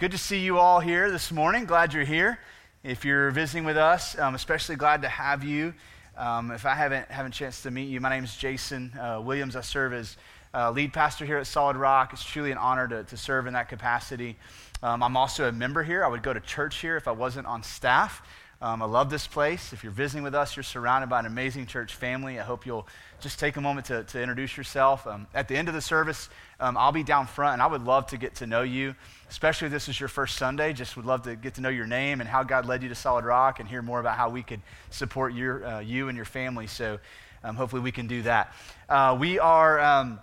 Good to see you all here this morning. Glad you're here. If you're visiting with us, I'm especially glad to have you. Um, if I haven't haven't chance to meet you, my name is Jason uh, Williams. I serve as uh, lead pastor here at Solid Rock. It's truly an honor to, to serve in that capacity. Um, I'm also a member here. I would go to church here if I wasn't on staff. Um, I love this place. If you're visiting with us, you're surrounded by an amazing church family. I hope you'll just take a moment to, to introduce yourself. Um, at the end of the service, um, I'll be down front, and I would love to get to know you, especially if this is your first Sunday. Just would love to get to know your name and how God led you to Solid Rock and hear more about how we could support your, uh, you and your family. So um, hopefully we can do that. Uh, we are um,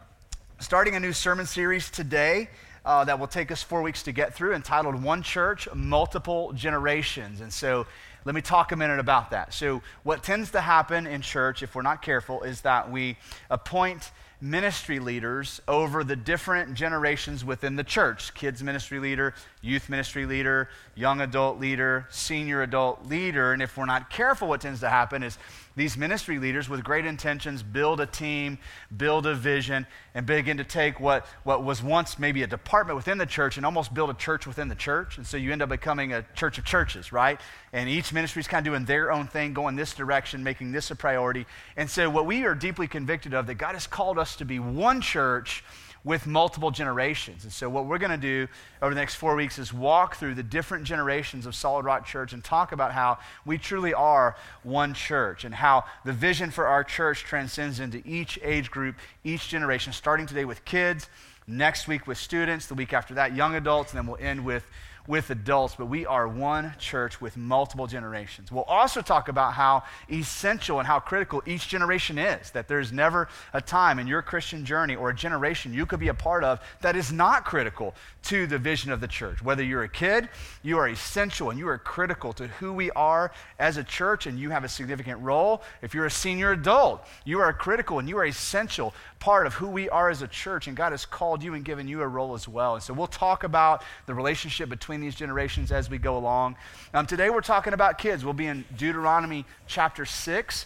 starting a new sermon series today. Uh, that will take us four weeks to get through, entitled One Church, Multiple Generations. And so let me talk a minute about that. So, what tends to happen in church, if we're not careful, is that we appoint ministry leaders over the different generations within the church. Kids ministry leader, youth ministry leader, young adult leader, senior adult leader. And if we're not careful, what tends to happen is these ministry leaders with great intentions build a team, build a vision, and begin to take what, what was once maybe a department within the church and almost build a church within the church. And so you end up becoming a church of churches, right? And each ministry is kind of doing their own thing, going this direction, making this a priority. And so what we are deeply convicted of that God has called us to be one church with multiple generations. And so, what we're going to do over the next four weeks is walk through the different generations of Solid Rock Church and talk about how we truly are one church and how the vision for our church transcends into each age group, each generation, starting today with kids, next week with students, the week after that, young adults, and then we'll end with with adults, but we are one church with multiple generations. We'll also talk about how essential and how critical each generation is, that there's never a time in your Christian journey or a generation you could be a part of that is not critical to the vision of the church. Whether you're a kid, you are essential and you are critical to who we are as a church and you have a significant role. If you're a senior adult, you are critical and you are essential part of who we are as a church and God has called you and given you a role as well. And so we'll talk about the relationship between these generations as we go along. Um, today we're talking about kids. We'll be in Deuteronomy chapter 6.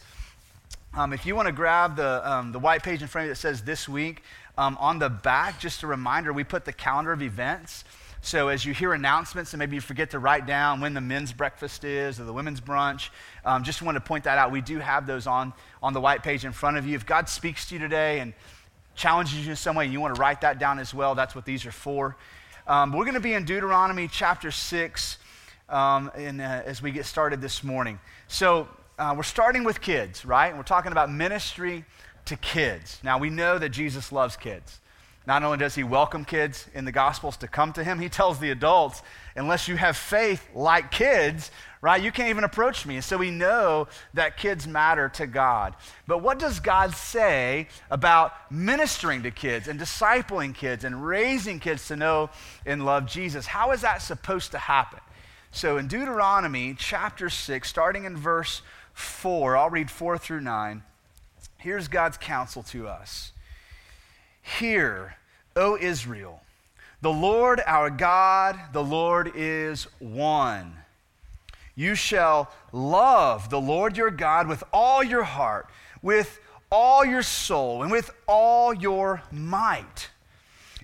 Um, if you want to grab the, um, the white page in front of you that says this week, um, on the back, just a reminder, we put the calendar of events. So as you hear announcements and maybe you forget to write down when the men's breakfast is or the women's brunch, um, just want to point that out. We do have those on, on the white page in front of you. If God speaks to you today and challenges you in some way you want to write that down as well, that's what these are for. Um, we're going to be in Deuteronomy chapter 6 um, in, uh, as we get started this morning. So uh, we're starting with kids, right? And we're talking about ministry to kids. Now, we know that Jesus loves kids. Not only does he welcome kids in the Gospels to come to him, he tells the adults, unless you have faith like kids, right, you can't even approach me. And so we know that kids matter to God. But what does God say about ministering to kids and discipling kids and raising kids to know and love Jesus? How is that supposed to happen? So in Deuteronomy chapter 6, starting in verse 4, I'll read 4 through 9. Here's God's counsel to us. Hear, O Israel, the Lord our God, the Lord is one. You shall love the Lord your God with all your heart, with all your soul, and with all your might.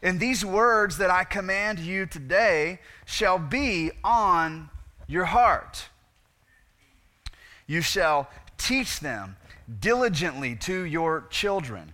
And these words that I command you today shall be on your heart. You shall teach them diligently to your children,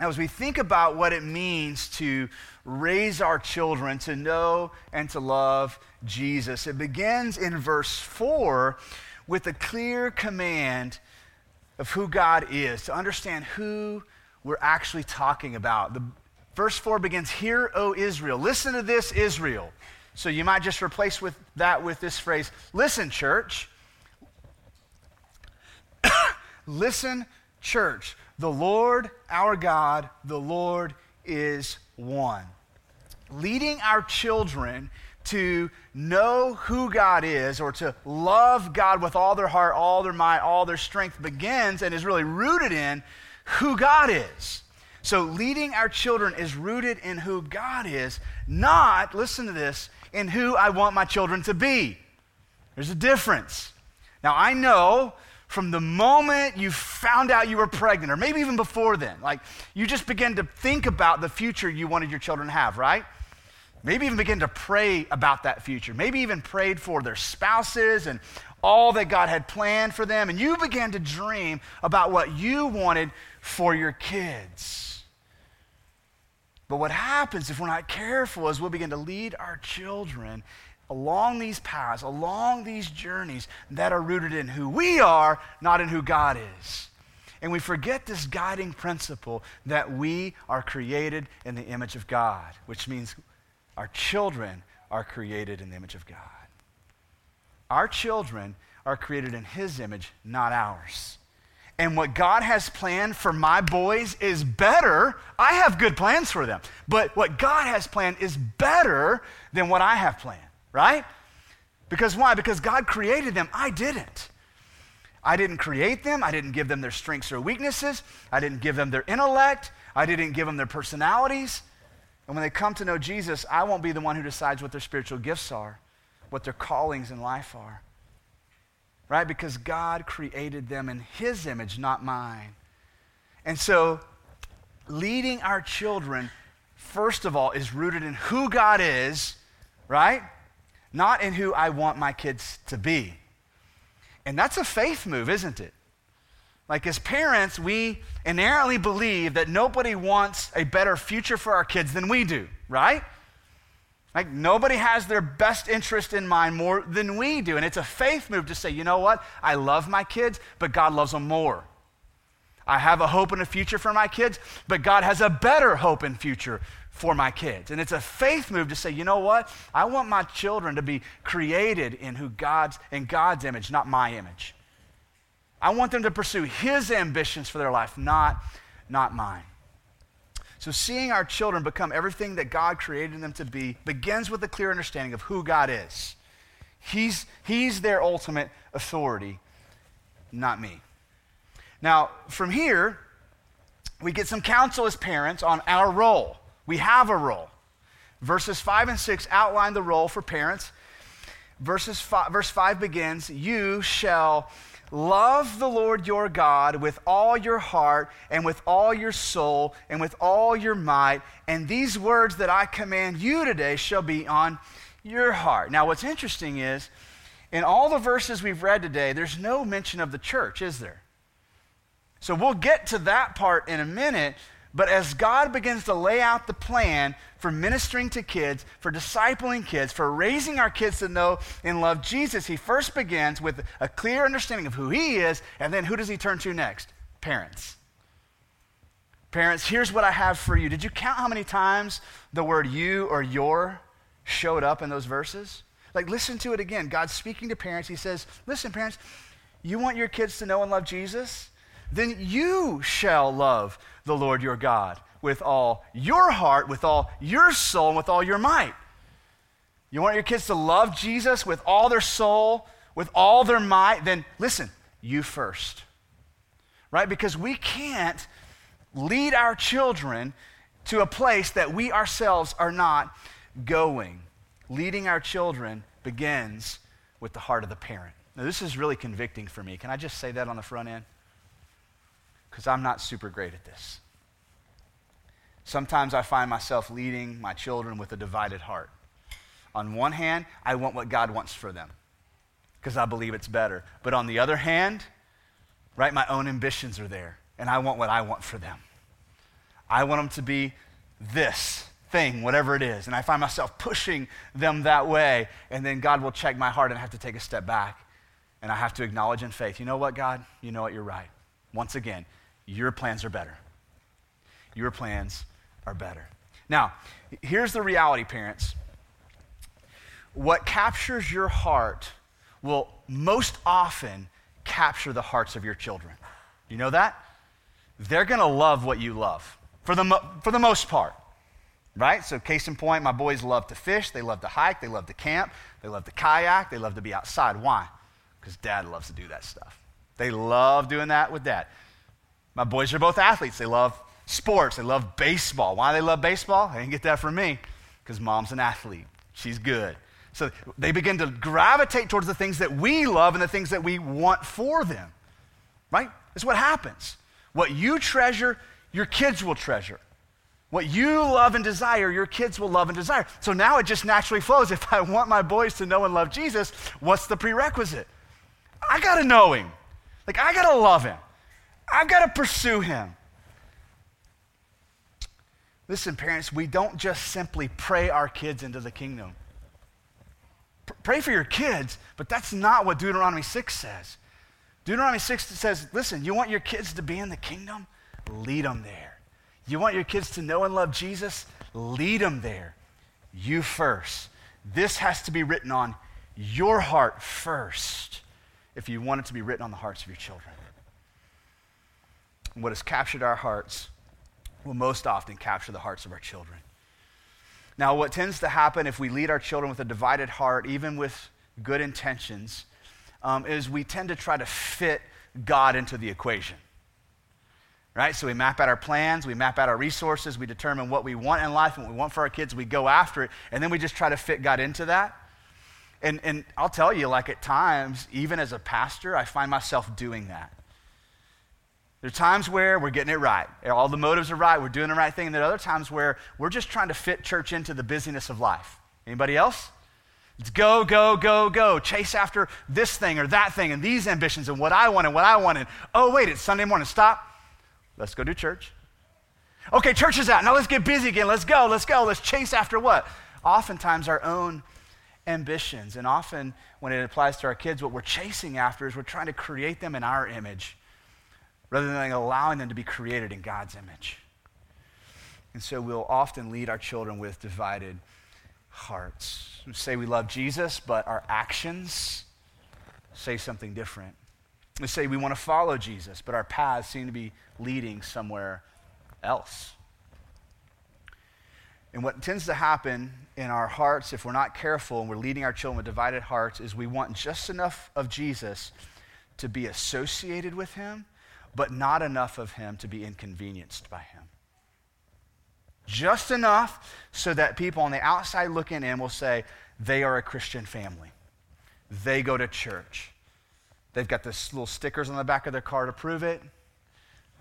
Now, as we think about what it means to raise our children to know and to love Jesus, it begins in verse 4 with a clear command of who God is, to understand who we're actually talking about. The, verse 4 begins, Hear, O Israel. Listen to this, Israel. So you might just replace with that with this phrase Listen, church. Listen, church. The Lord our God, the Lord is one. Leading our children to know who God is or to love God with all their heart, all their might, all their strength begins and is really rooted in who God is. So, leading our children is rooted in who God is, not, listen to this, in who I want my children to be. There's a difference. Now, I know from the moment you found out you were pregnant, or maybe even before then, like you just began to think about the future you wanted your children to have, right? Maybe even begin to pray about that future. Maybe even prayed for their spouses and all that God had planned for them. And you began to dream about what you wanted for your kids. But what happens if we're not careful is we'll begin to lead our children along these paths, along these journeys that are rooted in who we are, not in who God is. And we forget this guiding principle that we are created in the image of God, which means our children are created in the image of God. Our children are created in His image, not ours. And what God has planned for my boys is better. I have good plans for them. But what God has planned is better than what I have planned, right? Because why? Because God created them. I didn't. I didn't create them. I didn't give them their strengths or weaknesses. I didn't give them their intellect. I didn't give them their personalities. And when they come to know Jesus, I won't be the one who decides what their spiritual gifts are, what their callings in life are. Right? Because God created them in His image, not mine. And so, leading our children, first of all, is rooted in who God is, right? Not in who I want my kids to be. And that's a faith move, isn't it? Like, as parents, we inherently believe that nobody wants a better future for our kids than we do, right? Like, nobody has their best interest in mind more than we do. And it's a faith move to say, you know what? I love my kids, but God loves them more. I have a hope and a future for my kids, but God has a better hope and future for my kids. And it's a faith move to say, you know what? I want my children to be created in who God's in God's image, not my image. I want them to pursue His ambitions for their life, not, not mine. So, seeing our children become everything that God created them to be begins with a clear understanding of who God is. He's, he's their ultimate authority, not me. Now, from here, we get some counsel as parents on our role. We have a role. Verses 5 and 6 outline the role for parents. Verses five, verse 5 begins You shall Love the Lord your God with all your heart and with all your soul and with all your might. And these words that I command you today shall be on your heart. Now, what's interesting is in all the verses we've read today, there's no mention of the church, is there? So we'll get to that part in a minute. But as God begins to lay out the plan for ministering to kids, for discipling kids, for raising our kids to know and love Jesus, he first begins with a clear understanding of who he is, and then who does he turn to next? Parents. Parents, here's what I have for you. Did you count how many times the word you or your showed up in those verses? Like, listen to it again. God's speaking to parents. He says, Listen, parents, you want your kids to know and love Jesus? Then you shall love the Lord your God with all your heart, with all your soul, and with all your might. You want your kids to love Jesus with all their soul, with all their might? Then listen, you first. Right? Because we can't lead our children to a place that we ourselves are not going. Leading our children begins with the heart of the parent. Now, this is really convicting for me. Can I just say that on the front end? Because I'm not super great at this. Sometimes I find myself leading my children with a divided heart. On one hand, I want what God wants for them because I believe it's better. But on the other hand, right, my own ambitions are there and I want what I want for them. I want them to be this thing, whatever it is. And I find myself pushing them that way. And then God will check my heart and I have to take a step back. And I have to acknowledge in faith, you know what, God? You know what? You're right. Once again, your plans are better. Your plans are better. Now, here's the reality, parents. What captures your heart will most often capture the hearts of your children. You know that? They're going to love what you love for the, mo- for the most part. Right? So, case in point, my boys love to fish, they love to hike, they love to camp, they love to kayak, they love to be outside. Why? Because dad loves to do that stuff. They love doing that with dad. My boys are both athletes. They love sports. They love baseball. Why they love baseball? They didn't get that from me because mom's an athlete. She's good. So they begin to gravitate towards the things that we love and the things that we want for them. Right? That's what happens. What you treasure, your kids will treasure. What you love and desire, your kids will love and desire. So now it just naturally flows. If I want my boys to know and love Jesus, what's the prerequisite? I got to know him. Like, I got to love him. I've got to pursue him. Listen, parents, we don't just simply pray our kids into the kingdom. Pray for your kids, but that's not what Deuteronomy 6 says. Deuteronomy 6 says, listen, you want your kids to be in the kingdom? Lead them there. You want your kids to know and love Jesus? Lead them there. You first. This has to be written on your heart first if you want it to be written on the hearts of your children. What has captured our hearts will most often capture the hearts of our children. Now, what tends to happen if we lead our children with a divided heart, even with good intentions, um, is we tend to try to fit God into the equation. Right? So we map out our plans, we map out our resources, we determine what we want in life and what we want for our kids, we go after it, and then we just try to fit God into that. And, and I'll tell you, like at times, even as a pastor, I find myself doing that. There are times where we're getting it right. All the motives are right. We're doing the right thing. And there are other times where we're just trying to fit church into the busyness of life. Anybody else? It's go, go, go, go. Chase after this thing or that thing and these ambitions and what I want and what I want. And oh, wait, it's Sunday morning. Stop. Let's go do church. Okay, church is out. Now let's get busy again. Let's go, let's go. Let's chase after what? Oftentimes our own ambitions. And often when it applies to our kids, what we're chasing after is we're trying to create them in our image rather than allowing them to be created in God's image. And so we'll often lead our children with divided hearts. We say we love Jesus, but our actions say something different. We say we want to follow Jesus, but our paths seem to be leading somewhere else. And what tends to happen in our hearts, if we're not careful and we're leading our children with divided hearts, is we want just enough of Jesus to be associated with him but not enough of him to be inconvenienced by him. Just enough so that people on the outside looking in will say, they are a Christian family. They go to church. They've got this little stickers on the back of their car to prove it.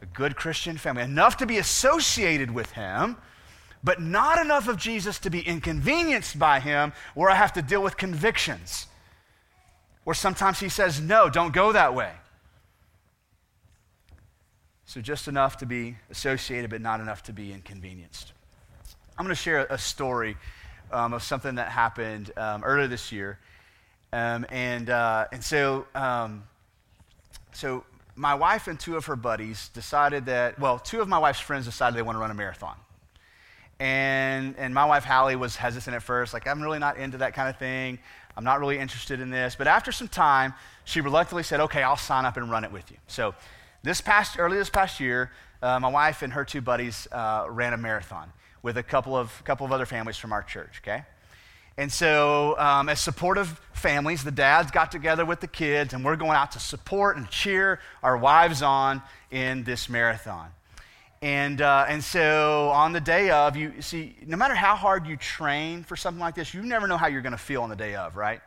A good Christian family. Enough to be associated with him, but not enough of Jesus to be inconvenienced by him where I have to deal with convictions. Where sometimes he says, no, don't go that way. So just enough to be associated, but not enough to be inconvenienced. I'm going to share a story um, of something that happened um, earlier this year. Um, and, uh, and so, um, so my wife and two of her buddies decided that, well, two of my wife's friends decided they want to run a marathon. And, and my wife, Hallie, was hesitant at first, like, I'm really not into that kind of thing. I'm not really interested in this. But after some time, she reluctantly said, okay, I'll sign up and run it with you. So this past, early this past year, uh, my wife and her two buddies uh, ran a marathon with a couple of, couple of other families from our church, okay? And so, um, as supportive families, the dads got together with the kids, and we're going out to support and cheer our wives on in this marathon. And, uh, and so, on the day of, you see, no matter how hard you train for something like this, you never know how you're going to feel on the day of, right?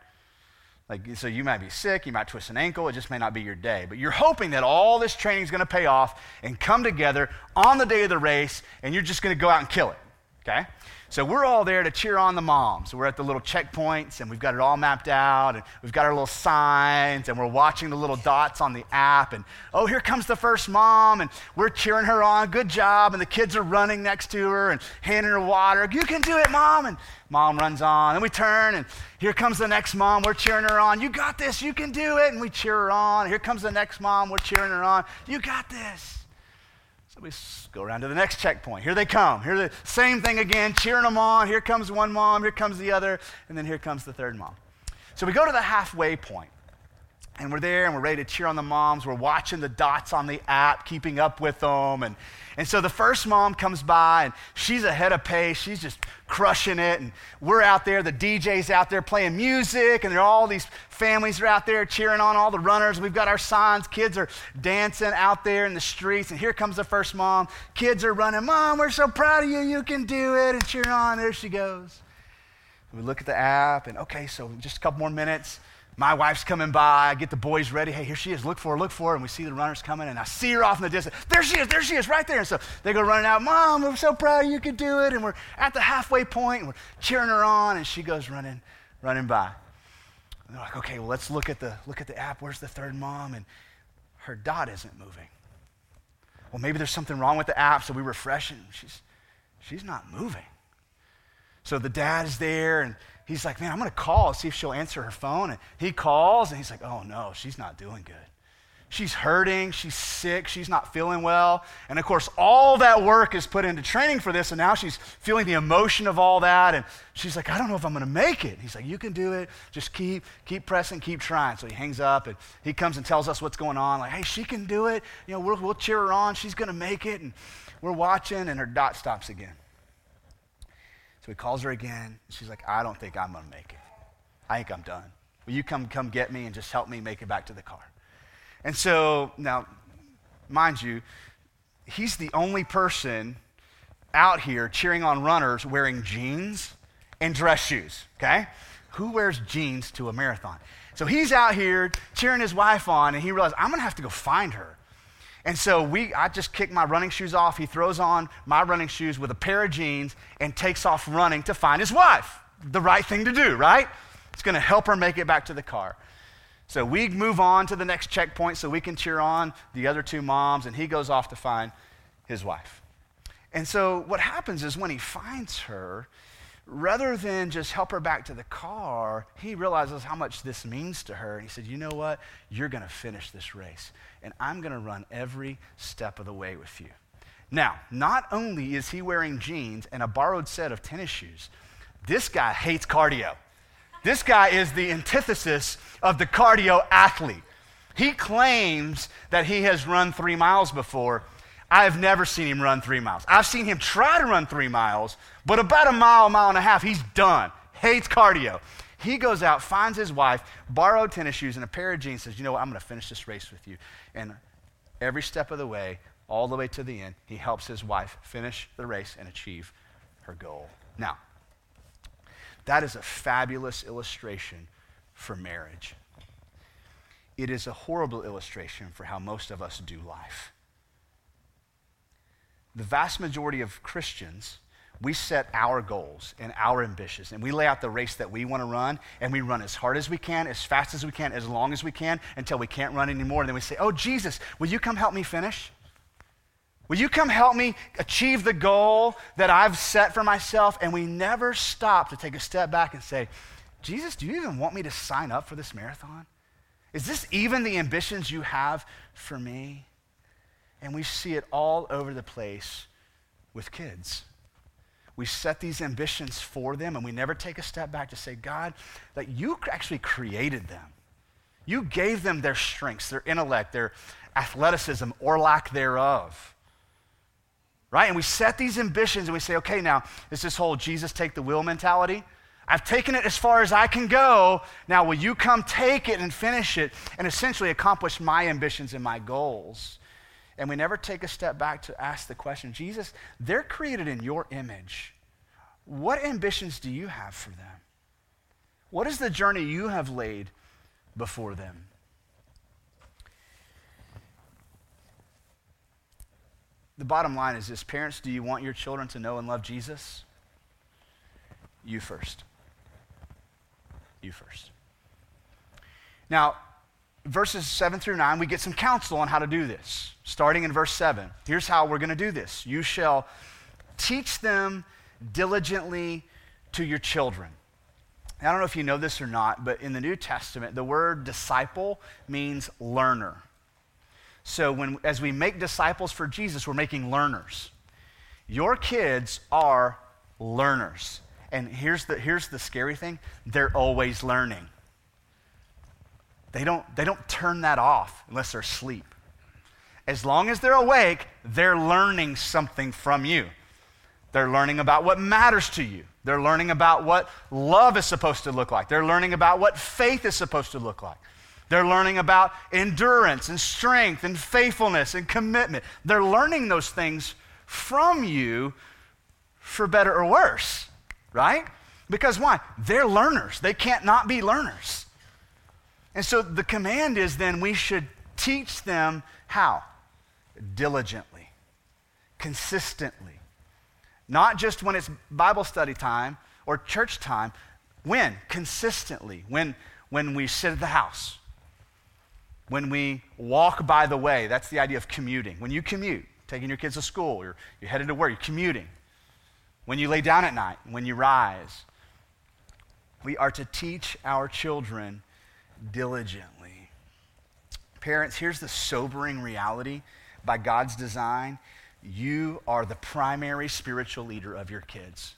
Like, so you might be sick, you might twist an ankle, it just may not be your day. But you're hoping that all this training is going to pay off and come together on the day of the race, and you're just going to go out and kill it. Okay? So we're all there to cheer on the moms. We're at the little checkpoints and we've got it all mapped out and we've got our little signs and we're watching the little dots on the app and oh, here comes the first mom and we're cheering her on. Good job. And the kids are running next to her and handing her water. You can do it, mom. And mom runs on. And we turn and here comes the next mom. We're cheering her on. You got this. You can do it. And we cheer her on. Here comes the next mom. We're cheering her on. You got this. We go around to the next checkpoint. Here they come. Here the same thing again, cheering them on. Here comes one mom, here comes the other, and then here comes the third mom. So we go to the halfway point. And we're there and we're ready to cheer on the moms. We're watching the dots on the app, keeping up with them. And, and so the first mom comes by and she's ahead of pace. She's just crushing it. And we're out there, the DJ's out there playing music, and there are all these families are out there cheering on all the runners. We've got our signs. Kids are dancing out there in the streets. And here comes the first mom. Kids are running, Mom, we're so proud of you. You can do it. And cheering on. There she goes. We look at the app, and okay, so just a couple more minutes my wife's coming by. I get the boys ready. Hey, here she is. Look for her, look for her. And we see the runners coming, and I see her off in the distance. There she is, there she is, right there. And so they go running out. Mom, we're so proud you could do it. And we're at the halfway point, and we're cheering her on, and she goes running, running by. And they're like, okay, well, let's look at the look at the app. Where's the third mom? And her dot isn't moving. Well, maybe there's something wrong with the app, so we refresh it. She's she's not moving. So the dad's there, and he's like, man, I'm going to call, see if she'll answer her phone. And he calls, and he's like, oh no, she's not doing good. She's hurting, she's sick, she's not feeling well. And of course, all that work is put into training for this, and now she's feeling the emotion of all that. And she's like, I don't know if I'm going to make it. He's like, You can do it. Just keep, keep pressing, keep trying. So he hangs up, and he comes and tells us what's going on. Like, hey, she can do it. You know, we'll, we'll cheer her on. She's going to make it. And we're watching, and her dot stops again. So he calls her again. she's like, I don't think I'm going to make it. I think I'm done. Will you come, come get me and just help me make it back to the car? And so, now, mind you, he's the only person out here cheering on runners wearing jeans and dress shoes, okay? Who wears jeans to a marathon? So he's out here cheering his wife on, and he realized, I'm gonna have to go find her. And so we, I just kick my running shoes off. He throws on my running shoes with a pair of jeans and takes off running to find his wife. The right thing to do, right? It's going to help her make it back to the car. So we move on to the next checkpoint so we can cheer on the other two moms, and he goes off to find his wife. And so what happens is when he finds her, rather than just help her back to the car, he realizes how much this means to her. And he said, You know what? You're going to finish this race, and I'm going to run every step of the way with you. Now, not only is he wearing jeans and a borrowed set of tennis shoes, this guy hates cardio. This guy is the antithesis of the cardio athlete. He claims that he has run three miles before, I have never seen him run three miles. I've seen him try to run three miles, but about a mile, mile and a half, he's done. Hates cardio. He goes out, finds his wife, borrowed tennis shoes and a pair of jeans, says, You know what? I'm going to finish this race with you. And every step of the way, all the way to the end, he helps his wife finish the race and achieve her goal. Now, that is a fabulous illustration for marriage. It is a horrible illustration for how most of us do life the vast majority of Christians, we set our goals and our ambitions, and we lay out the race that we want to run, and we run as hard as we can, as fast as we can, as long as we can, until we can't run anymore. And then we say, Oh, Jesus, will you come help me finish? Will you come help me achieve the goal that I've set for myself? And we never stop to take a step back and say, Jesus, do you even want me to sign up for this marathon? Is this even the ambitions you have for me? And we see it all over the place with kids. We set these ambitions for them and we never take a step back to say, God, that you actually created them. You gave them their strengths, their intellect, their athleticism, or lack thereof. Right? And we set these ambitions and we say, okay, now, it's this whole Jesus take the wheel mentality. I've taken it as far as I can go. Now, will you come take it and finish it and essentially accomplish my ambitions and my goals? And we never take a step back to ask the question Jesus, they're created in your image. What ambitions do you have for them? What is the journey you have laid before them? The bottom line is this parents, do you want your children to know and love Jesus? You first. You first. Now, verses 7 through 9, we get some counsel on how to do this. Starting in verse 7, here's how we're going to do this You shall teach them diligently to your children. I don't know if you know this or not, but in the New Testament, the word disciple means learner. So when, as we make disciples for Jesus, we're making learners. Your kids are learners. And here's the, here's the scary thing they're always learning. They don't, they don't turn that off unless they're asleep. As long as they're awake, they're learning something from you. They're learning about what matters to you. They're learning about what love is supposed to look like. They're learning about what faith is supposed to look like. They're learning about endurance and strength and faithfulness and commitment. They're learning those things from you for better or worse, right? Because why? They're learners. They can't not be learners. And so the command is then we should teach them how? Diligently, consistently. Not just when it's Bible study time or church time. When? Consistently. When, when we sit at the house. When we walk by the way. That's the idea of commuting. When you commute, taking your kids to school, you're, you're headed to work, you're commuting. When you lay down at night, when you rise. We are to teach our children diligently. Parents, here's the sobering reality by God's design you are the primary spiritual leader of your kids.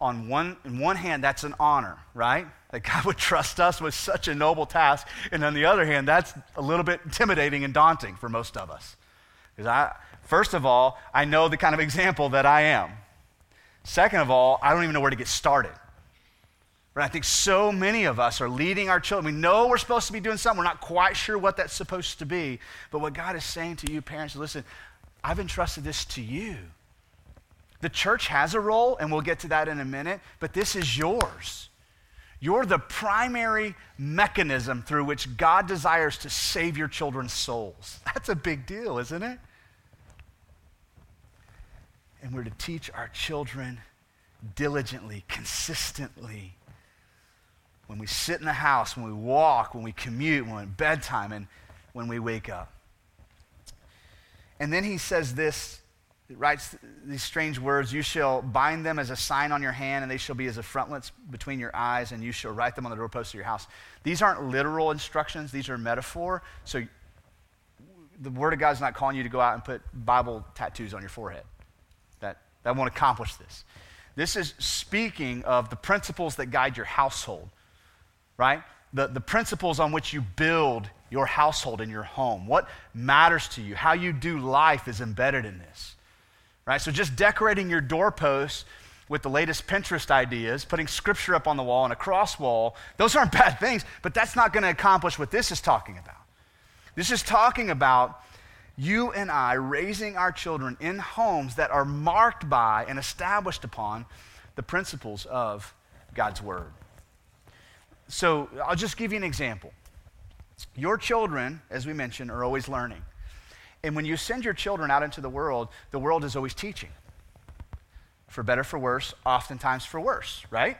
On one, in one hand, that's an honor, right? That God would trust us with such a noble task. And on the other hand, that's a little bit intimidating and daunting for most of us. Because I, first of all, I know the kind of example that I am. Second of all, I don't even know where to get started. But I think so many of us are leading our children. We know we're supposed to be doing something. We're not quite sure what that's supposed to be. But what God is saying to you, parents, listen, I've entrusted this to you. The church has a role, and we'll get to that in a minute, but this is yours. You're the primary mechanism through which God desires to save your children's souls. That's a big deal, isn't it? And we're to teach our children diligently, consistently, when we sit in the house, when we walk, when we commute, when we're in bedtime, and when we wake up. And then he says this, writes these strange words You shall bind them as a sign on your hand, and they shall be as a frontlets between your eyes, and you shall write them on the doorposts of your house. These aren't literal instructions, these are metaphor. So the Word of God is not calling you to go out and put Bible tattoos on your forehead. That, that won't accomplish this. This is speaking of the principles that guide your household right? The, the principles on which you build your household and your home. What matters to you, how you do life is embedded in this, right? So just decorating your doorposts with the latest Pinterest ideas, putting scripture up on the wall and a cross wall, those aren't bad things, but that's not going to accomplish what this is talking about. This is talking about you and I raising our children in homes that are marked by and established upon the principles of God's Word. So I'll just give you an example. Your children, as we mentioned, are always learning. And when you send your children out into the world, the world is always teaching. For better, for worse, oftentimes for worse, right?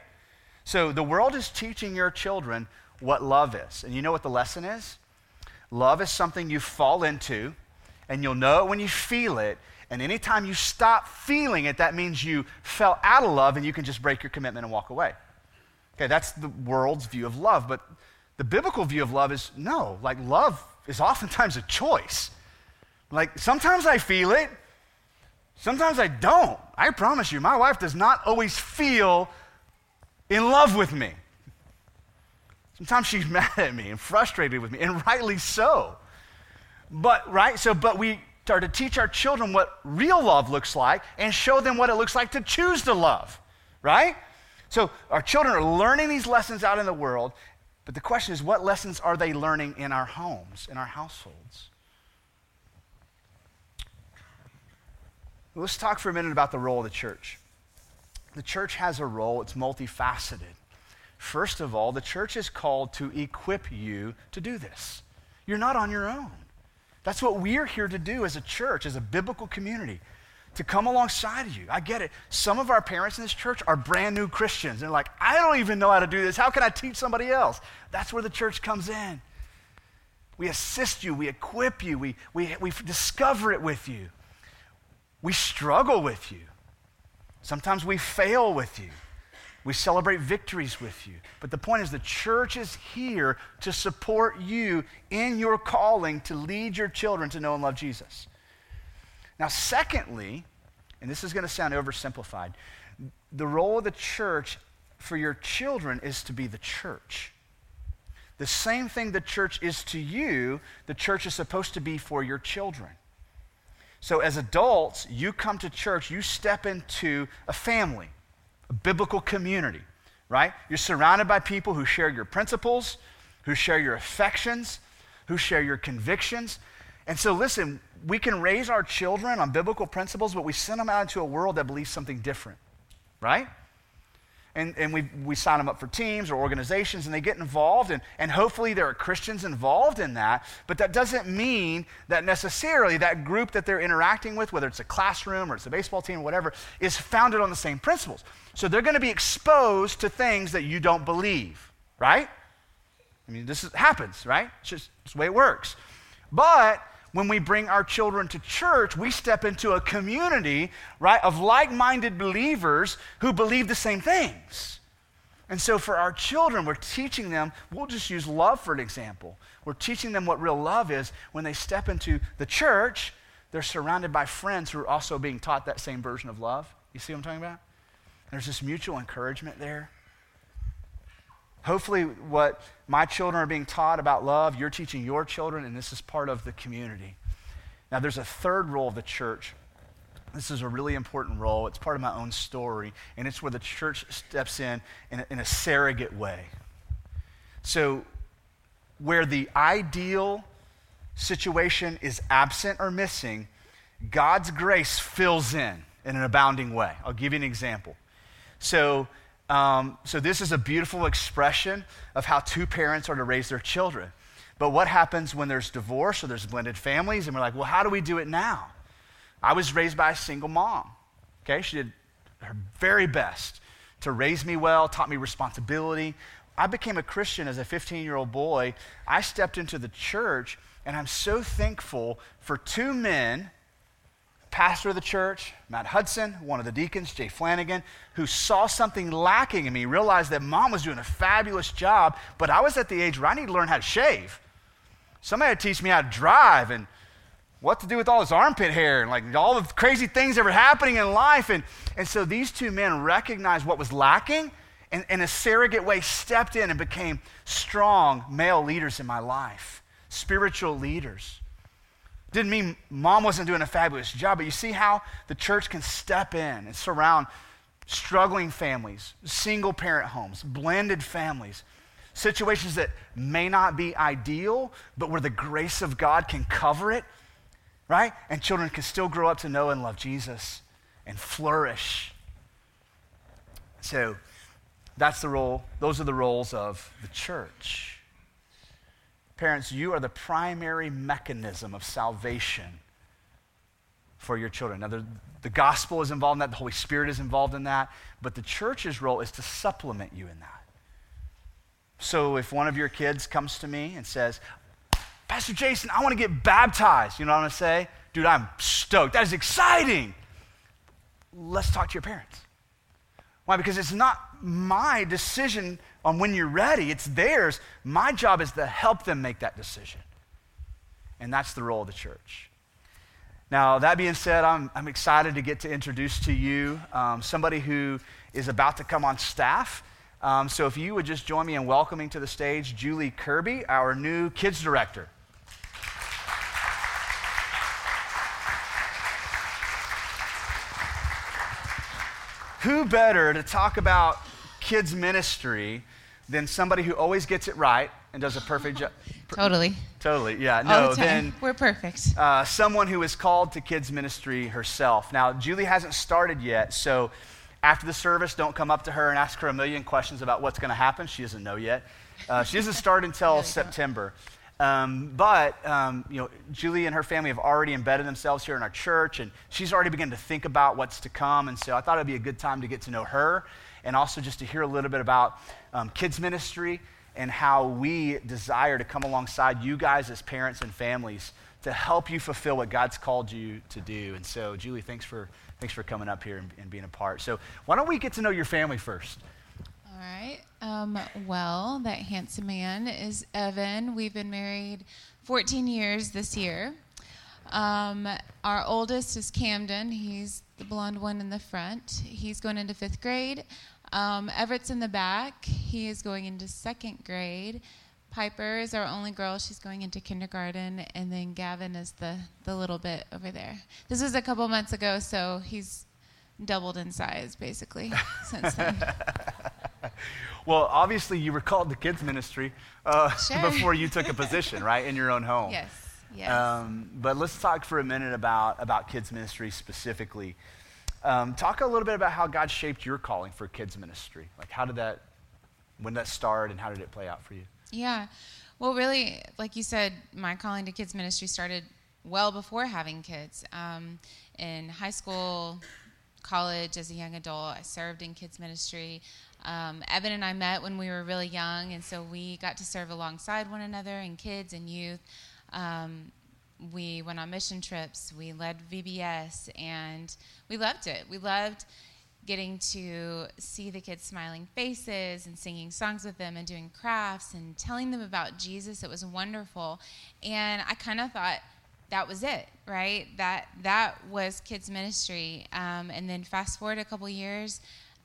So the world is teaching your children what love is. And you know what the lesson is? Love is something you fall into, and you'll know it when you feel it. And anytime you stop feeling it, that means you fell out of love and you can just break your commitment and walk away. Okay, that's the world's view of love. But the biblical view of love is no, like love is oftentimes a choice. Like sometimes I feel it, sometimes I don't. I promise you, my wife does not always feel in love with me. Sometimes she's mad at me and frustrated with me, and rightly so. But, right? So, but we are to teach our children what real love looks like and show them what it looks like to choose to love, right? So our children are learning these lessons out in the world, but the question is what lessons are they learning in our homes, in our households? Let's talk for a minute about the role of the church. The church has a role, it's multifaceted. First of all, the church is called to equip you to do this. You're not on your own. That's what we're here to do as a church, as a biblical community to come alongside of you. I get it. Some of our parents in this church are brand new Christians. They're like, I don't even know how to do this. How can I teach somebody else? That's where the church comes in. We assist you, we equip you, we, we, we discover it with you. We struggle with you. Sometimes we fail with you. We celebrate victories with you. But the point is, the church is here to support you in your calling to lead your children to know and love Jesus. Now, secondly, and this is going to sound oversimplified, the role of the church for your children is to be the church. the same thing the church is to you, the church is supposed to be for your children. So, as adults, you come to church, you step into a family, a biblical community, right? You're surrounded by people who share your principles, who share your affections, who share your convictions. And so, listen, we can raise our children on biblical principles, but we send them out into a world that believes something different, right? and, and we, we sign them up for teams or organizations and they get involved and, and hopefully there are christians involved in that but that doesn't mean that necessarily that group that they're interacting with whether it's a classroom or it's a baseball team or whatever is founded on the same principles. So they're going to be exposed to things that you don't believe right? I mean this is, happens right? It's just it's the way it works. But when we bring our children to church, we step into a community, right, of like minded believers who believe the same things. And so for our children, we're teaching them, we'll just use love for an example. We're teaching them what real love is when they step into the church, they're surrounded by friends who are also being taught that same version of love. You see what I'm talking about? There's this mutual encouragement there. Hopefully, what my children are being taught about love, you're teaching your children, and this is part of the community. Now, there's a third role of the church. This is a really important role. It's part of my own story, and it's where the church steps in in a, in a surrogate way. So, where the ideal situation is absent or missing, God's grace fills in in an abounding way. I'll give you an example. So, um, so, this is a beautiful expression of how two parents are to raise their children. But what happens when there's divorce or there's blended families? And we're like, well, how do we do it now? I was raised by a single mom. Okay, she did her very best to raise me well, taught me responsibility. I became a Christian as a 15 year old boy. I stepped into the church, and I'm so thankful for two men pastor of the church, Matt Hudson, one of the deacons, Jay Flanagan, who saw something lacking in me, realized that mom was doing a fabulous job, but I was at the age where I need to learn how to shave. Somebody had to teach me how to drive and what to do with all this armpit hair and like all the crazy things that were happening in life. And, and so these two men recognized what was lacking and in a surrogate way stepped in and became strong male leaders in my life, spiritual leaders. Didn't mean mom wasn't doing a fabulous job, but you see how the church can step in and surround struggling families, single parent homes, blended families, situations that may not be ideal, but where the grace of God can cover it, right? And children can still grow up to know and love Jesus and flourish. So that's the role, those are the roles of the church. Parents, you are the primary mechanism of salvation for your children. Now, the, the gospel is involved in that, the Holy Spirit is involved in that, but the church's role is to supplement you in that. So if one of your kids comes to me and says, Pastor Jason, I want to get baptized, you know what I'm going to say? Dude, I'm stoked. That is exciting. Let's talk to your parents. Why? Because it's not my decision on when you're ready, it's theirs. My job is to help them make that decision. And that's the role of the church. Now, that being said, I'm, I'm excited to get to introduce to you um, somebody who is about to come on staff. Um, so, if you would just join me in welcoming to the stage Julie Kirby, our new kids director. Who better to talk about kids' ministry than somebody who always gets it right and does a perfect job? Totally. Totally, yeah. No, then we're perfect. Uh, someone who is called to kids' ministry herself. Now, Julie hasn't started yet, so after the service, don't come up to her and ask her a million questions about what's going to happen. She doesn't know yet. Uh, she doesn't start until September. Um, but um, you know, Julie and her family have already embedded themselves here in our church, and she's already begun to think about what's to come. And so I thought it'd be a good time to get to know her, and also just to hear a little bit about um, kids ministry and how we desire to come alongside you guys as parents and families to help you fulfill what God's called you to do. And so, Julie, thanks for thanks for coming up here and, and being a part. So, why don't we get to know your family first? All right. Um, well, that handsome man is Evan. We've been married 14 years this year. Um, our oldest is Camden. He's the blonde one in the front. He's going into fifth grade. Um, Everett's in the back. He is going into second grade. Piper is our only girl. She's going into kindergarten, and then Gavin is the the little bit over there. This was a couple months ago, so he's doubled in size basically since then. well, obviously, you were called to kids ministry uh, Sure. before you took a position, right, in your own home. yes, yes. Um, but let's talk for a minute about, about kids ministry specifically. Um, talk a little bit about how God shaped your calling for kids ministry. Like, how did that, when did that start, and how did it play out for you? Yeah. Well, really, like you said, my calling to kids ministry started well before having kids. Um, in high school, college, as a young adult, I served in kids ministry. Um, Evan and I met when we were really young, and so we got to serve alongside one another in kids and youth. Um, we went on mission trips, we led VBS, and we loved it. We loved getting to see the kids' smiling faces and singing songs with them and doing crafts and telling them about Jesus. It was wonderful. And I kind of thought that was it, right? That that was kids ministry. Um, and then fast forward a couple years,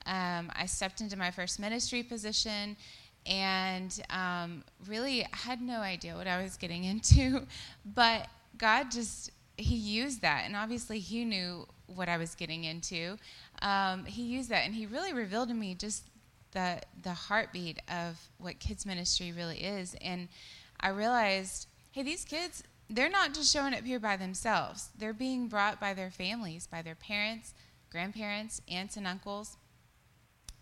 um, I stepped into my first ministry position and um, really had no idea what I was getting into. But God just, He used that. And obviously, He knew what I was getting into. Um, he used that, and He really revealed to me just the, the heartbeat of what kids' ministry really is. And I realized, hey, these kids, they're not just showing up here by themselves, they're being brought by their families, by their parents, grandparents, aunts, and uncles.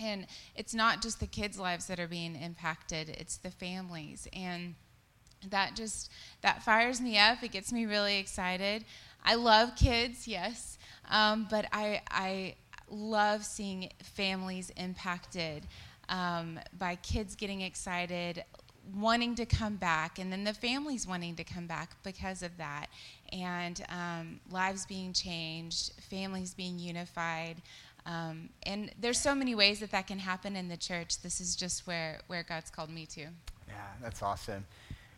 And it's not just the kids' lives that are being impacted, it's the families. And that just that fires me up. It gets me really excited. I love kids, yes, um, but I I love seeing families impacted um, by kids getting excited, wanting to come back, and then the families wanting to come back because of that, and um, lives being changed, families being unified. Um, and there's so many ways that that can happen in the church. This is just where, where God's called me to. Yeah, that's awesome.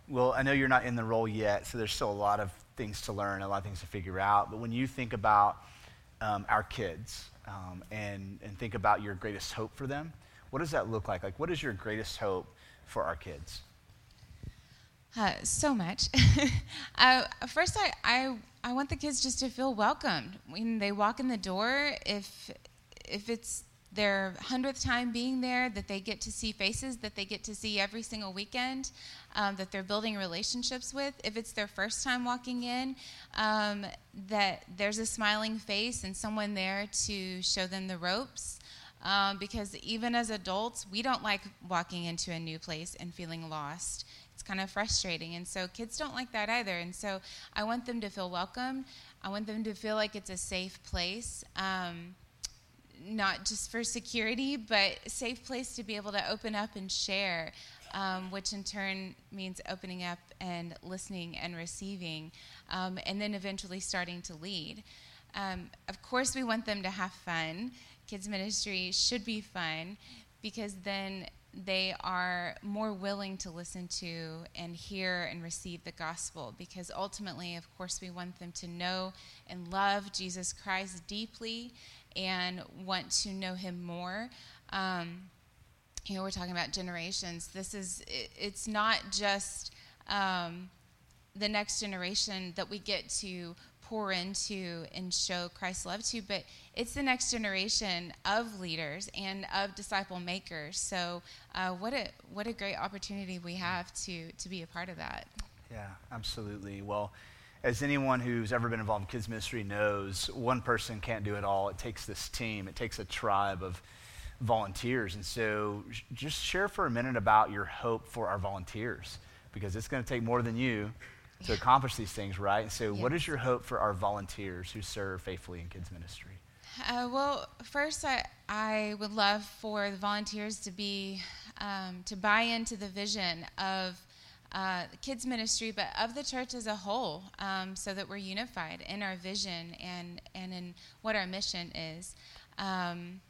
Well, I know you're not in the role yet, so there's still a lot of things to learn, a lot of things to figure out. But when you think about um, our kids um, and, and think about your greatest hope for them, what does that look like? Like, what is your greatest hope for our kids? Uh, so much. uh, first, I, I, I want the kids just to feel welcomed when they walk in the door. If if it's their hundredth time being there, that they get to see faces that they get to see every single weekend, um, that they're building relationships with. If it's their first time walking in, um, that there's a smiling face and someone there to show them the ropes. Um, because even as adults, we don't like walking into a new place and feeling lost. It's kind of frustrating. And so kids don't like that either. And so I want them to feel welcome. I want them to feel like it's a safe place. Um, not just for security, but safe place to be able to open up and share, um, which in turn means opening up and listening and receiving, um, and then eventually starting to lead. Um, of course, we want them to have fun. Kids ministry should be fun because then they are more willing to listen to and hear and receive the gospel because ultimately, of course, we want them to know and love Jesus Christ deeply and want to know him more. Um, you know, we're talking about generations. This is, it, it's not just um, the next generation that we get to pour into and show Christ's love to, but it's the next generation of leaders and of disciple makers. So, uh, what a what a great opportunity we have to to be a part of that. Yeah, absolutely. Well, as anyone who's ever been involved in kids ministry knows, one person can't do it all. It takes this team, it takes a tribe of volunteers. And so sh- just share for a minute about your hope for our volunteers, because it's going to take more than you to accomplish these things, right? And so, what is your hope for our volunteers who serve faithfully in kids ministry? Uh, well, first, I, I would love for the volunteers to be um, to buy into the vision of uh, kids ministry, but of the church as a whole, um, so that we're unified in our vision and and in what our mission is. Um,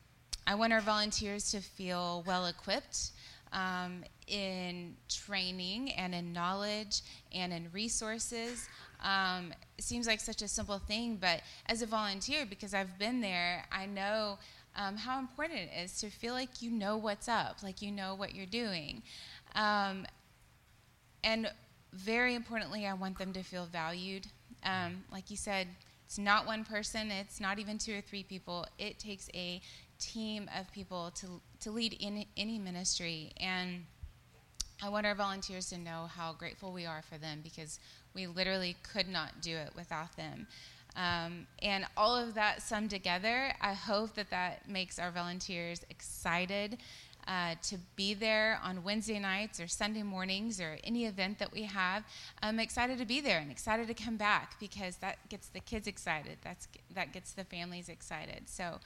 I want our volunteers to feel well equipped um, in training and in knowledge and in resources. Um, it seems like such a simple thing, but as a volunteer, because I've been there, I know um, how important it is to feel like you know what's up, like you know what you're doing. Um, and very importantly, I want them to feel valued. Um, like you said, it's not one person, it's not even two or three people. It takes a team of people to, to lead in any ministry. And I want our volunteers to know how grateful we are for them because we literally could not do it without them. Um, and all of that summed together, I hope that that makes our volunteers excited uh, to be there on Wednesday nights or Sunday mornings or any event that we have. I'm excited to be there and excited to come back because that gets the kids excited. That's that gets the families excited. So.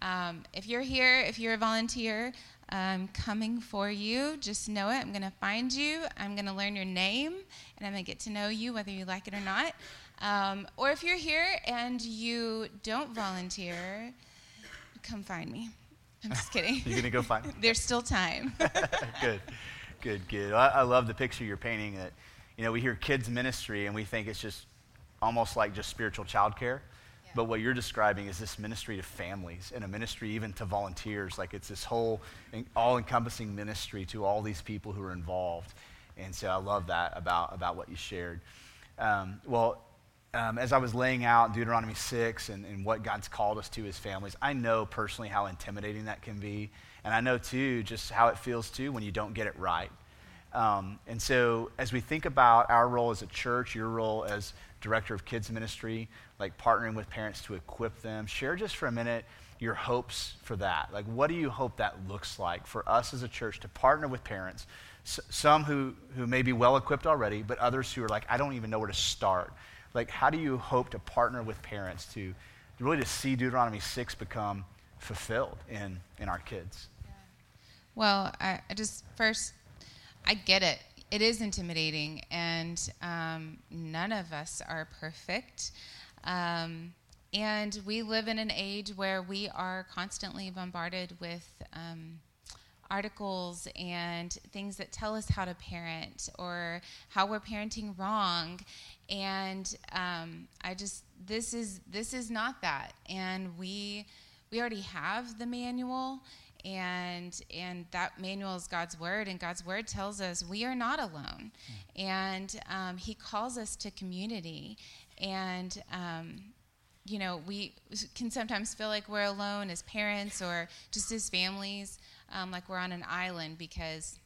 Um, if you're here, if you're a volunteer, I'm coming for you. Just know it. I'm going to find you. I'm going to learn your name, and I'm going to get to know you whether you like it or not. Um, or if you're here and you don't volunteer, come find me. I'm just kidding. You're gonna go find. There's still time. good, good, good. I, I, love the picture you're painting. That you know, we hear kids ministry and we think it's just almost like just spiritual childcare. Yeah. But what you're describing is this ministry to families and a ministry even to volunteers. Like it's this whole all-encompassing ministry to all these people who are involved. And so I love that about about what you shared. Um, well, um, as I was laying out Deuteronomy 6 and, and, what God's called us to as families, I know personally how intimidating that can be. And I know, too, just how it feels, too, when you don't get it right. Um, and so, as we think about our role as a church, your role as director of kids ministry, like partnering with parents to equip them, share just for a minute your hopes for that. Like, what do you hope that looks like for us as a church to partner with parents? Some who, who may be well equipped already, but others who are like, I don't even know where to start like how do you hope to partner with parents to really to see Deuteronomy 6 become fulfilled in, in our kids? Yeah. Well, I, I, just first, I get it. It is intimidating, and um, none of us are perfect. Um, and we live in an age where we are constantly bombarded with um, articles and things that tell us how to parent or how we're parenting wrong and um, i just this is this is not that and we we already have the manual and and that manual is god's word and god's word tells us we are not alone mm. and um, he calls us to community and um, you know we can sometimes feel like we're alone as parents or just as families um, like we're on an island because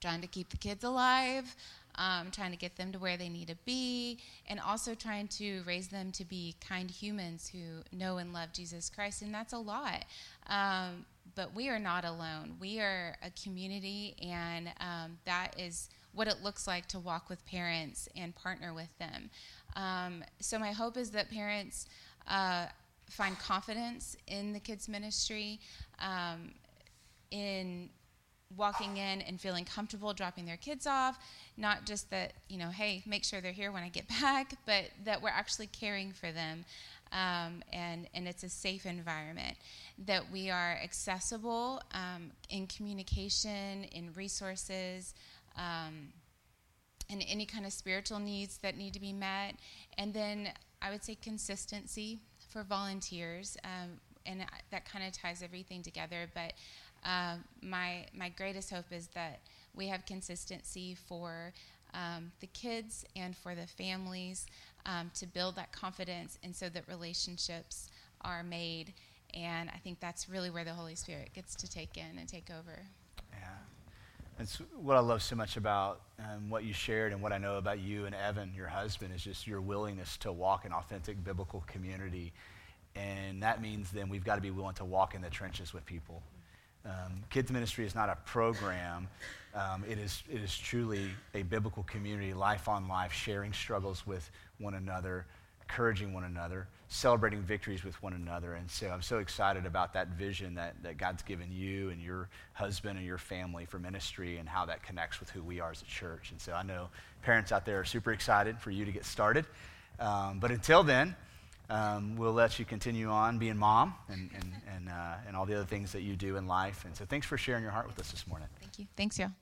trying to keep the kids alive, um, trying to get them to where they need to be, and also trying to raise them to be kind humans who know and love Jesus Christ. And that's a lot. Um, but we are not alone. We are a community, and um, that is what it looks like to walk with parents and partner with them. Um, so, my hope is that parents uh, find confidence in the kids' ministry. Um, in walking in and feeling comfortable dropping their kids off not just that you know hey make sure they're here when i get back but that we're actually caring for them um, and and it's a safe environment. That we are accessible um, in communication in resources um, and any kind of spiritual needs that need to be met. And then i would say consistency for volunteers um, and that kind of ties everything together but uh, my my greatest hope is that we have consistency for um, the kids and for the families um, to build that confidence, and so that relationships are made. And I think that's really where the Holy Spirit gets to take in and take over. Yeah. That's what I love so much about um, what you shared and what I know about you and Evan, your husband, is just your willingness to walk in authentic biblical community. And that means then we've got to be willing to walk in the trenches with people um, kids ministry is not a program. Um, it, is, it is truly a biblical community, life on life, sharing struggles with one another, encouraging one another, celebrating victories with one another. And so I'm so excited about that vision that, that God's given you and your husband and your family for ministry and how that connects with who we are as a church. And so I know parents out there are super excited for you to get started. Um, but until then, um, we'll let you continue on being mom and, and, and, uh, and all the other things that you do in life. And so thanks for sharing your heart with us this morning. Thank you. Thanks, y'all.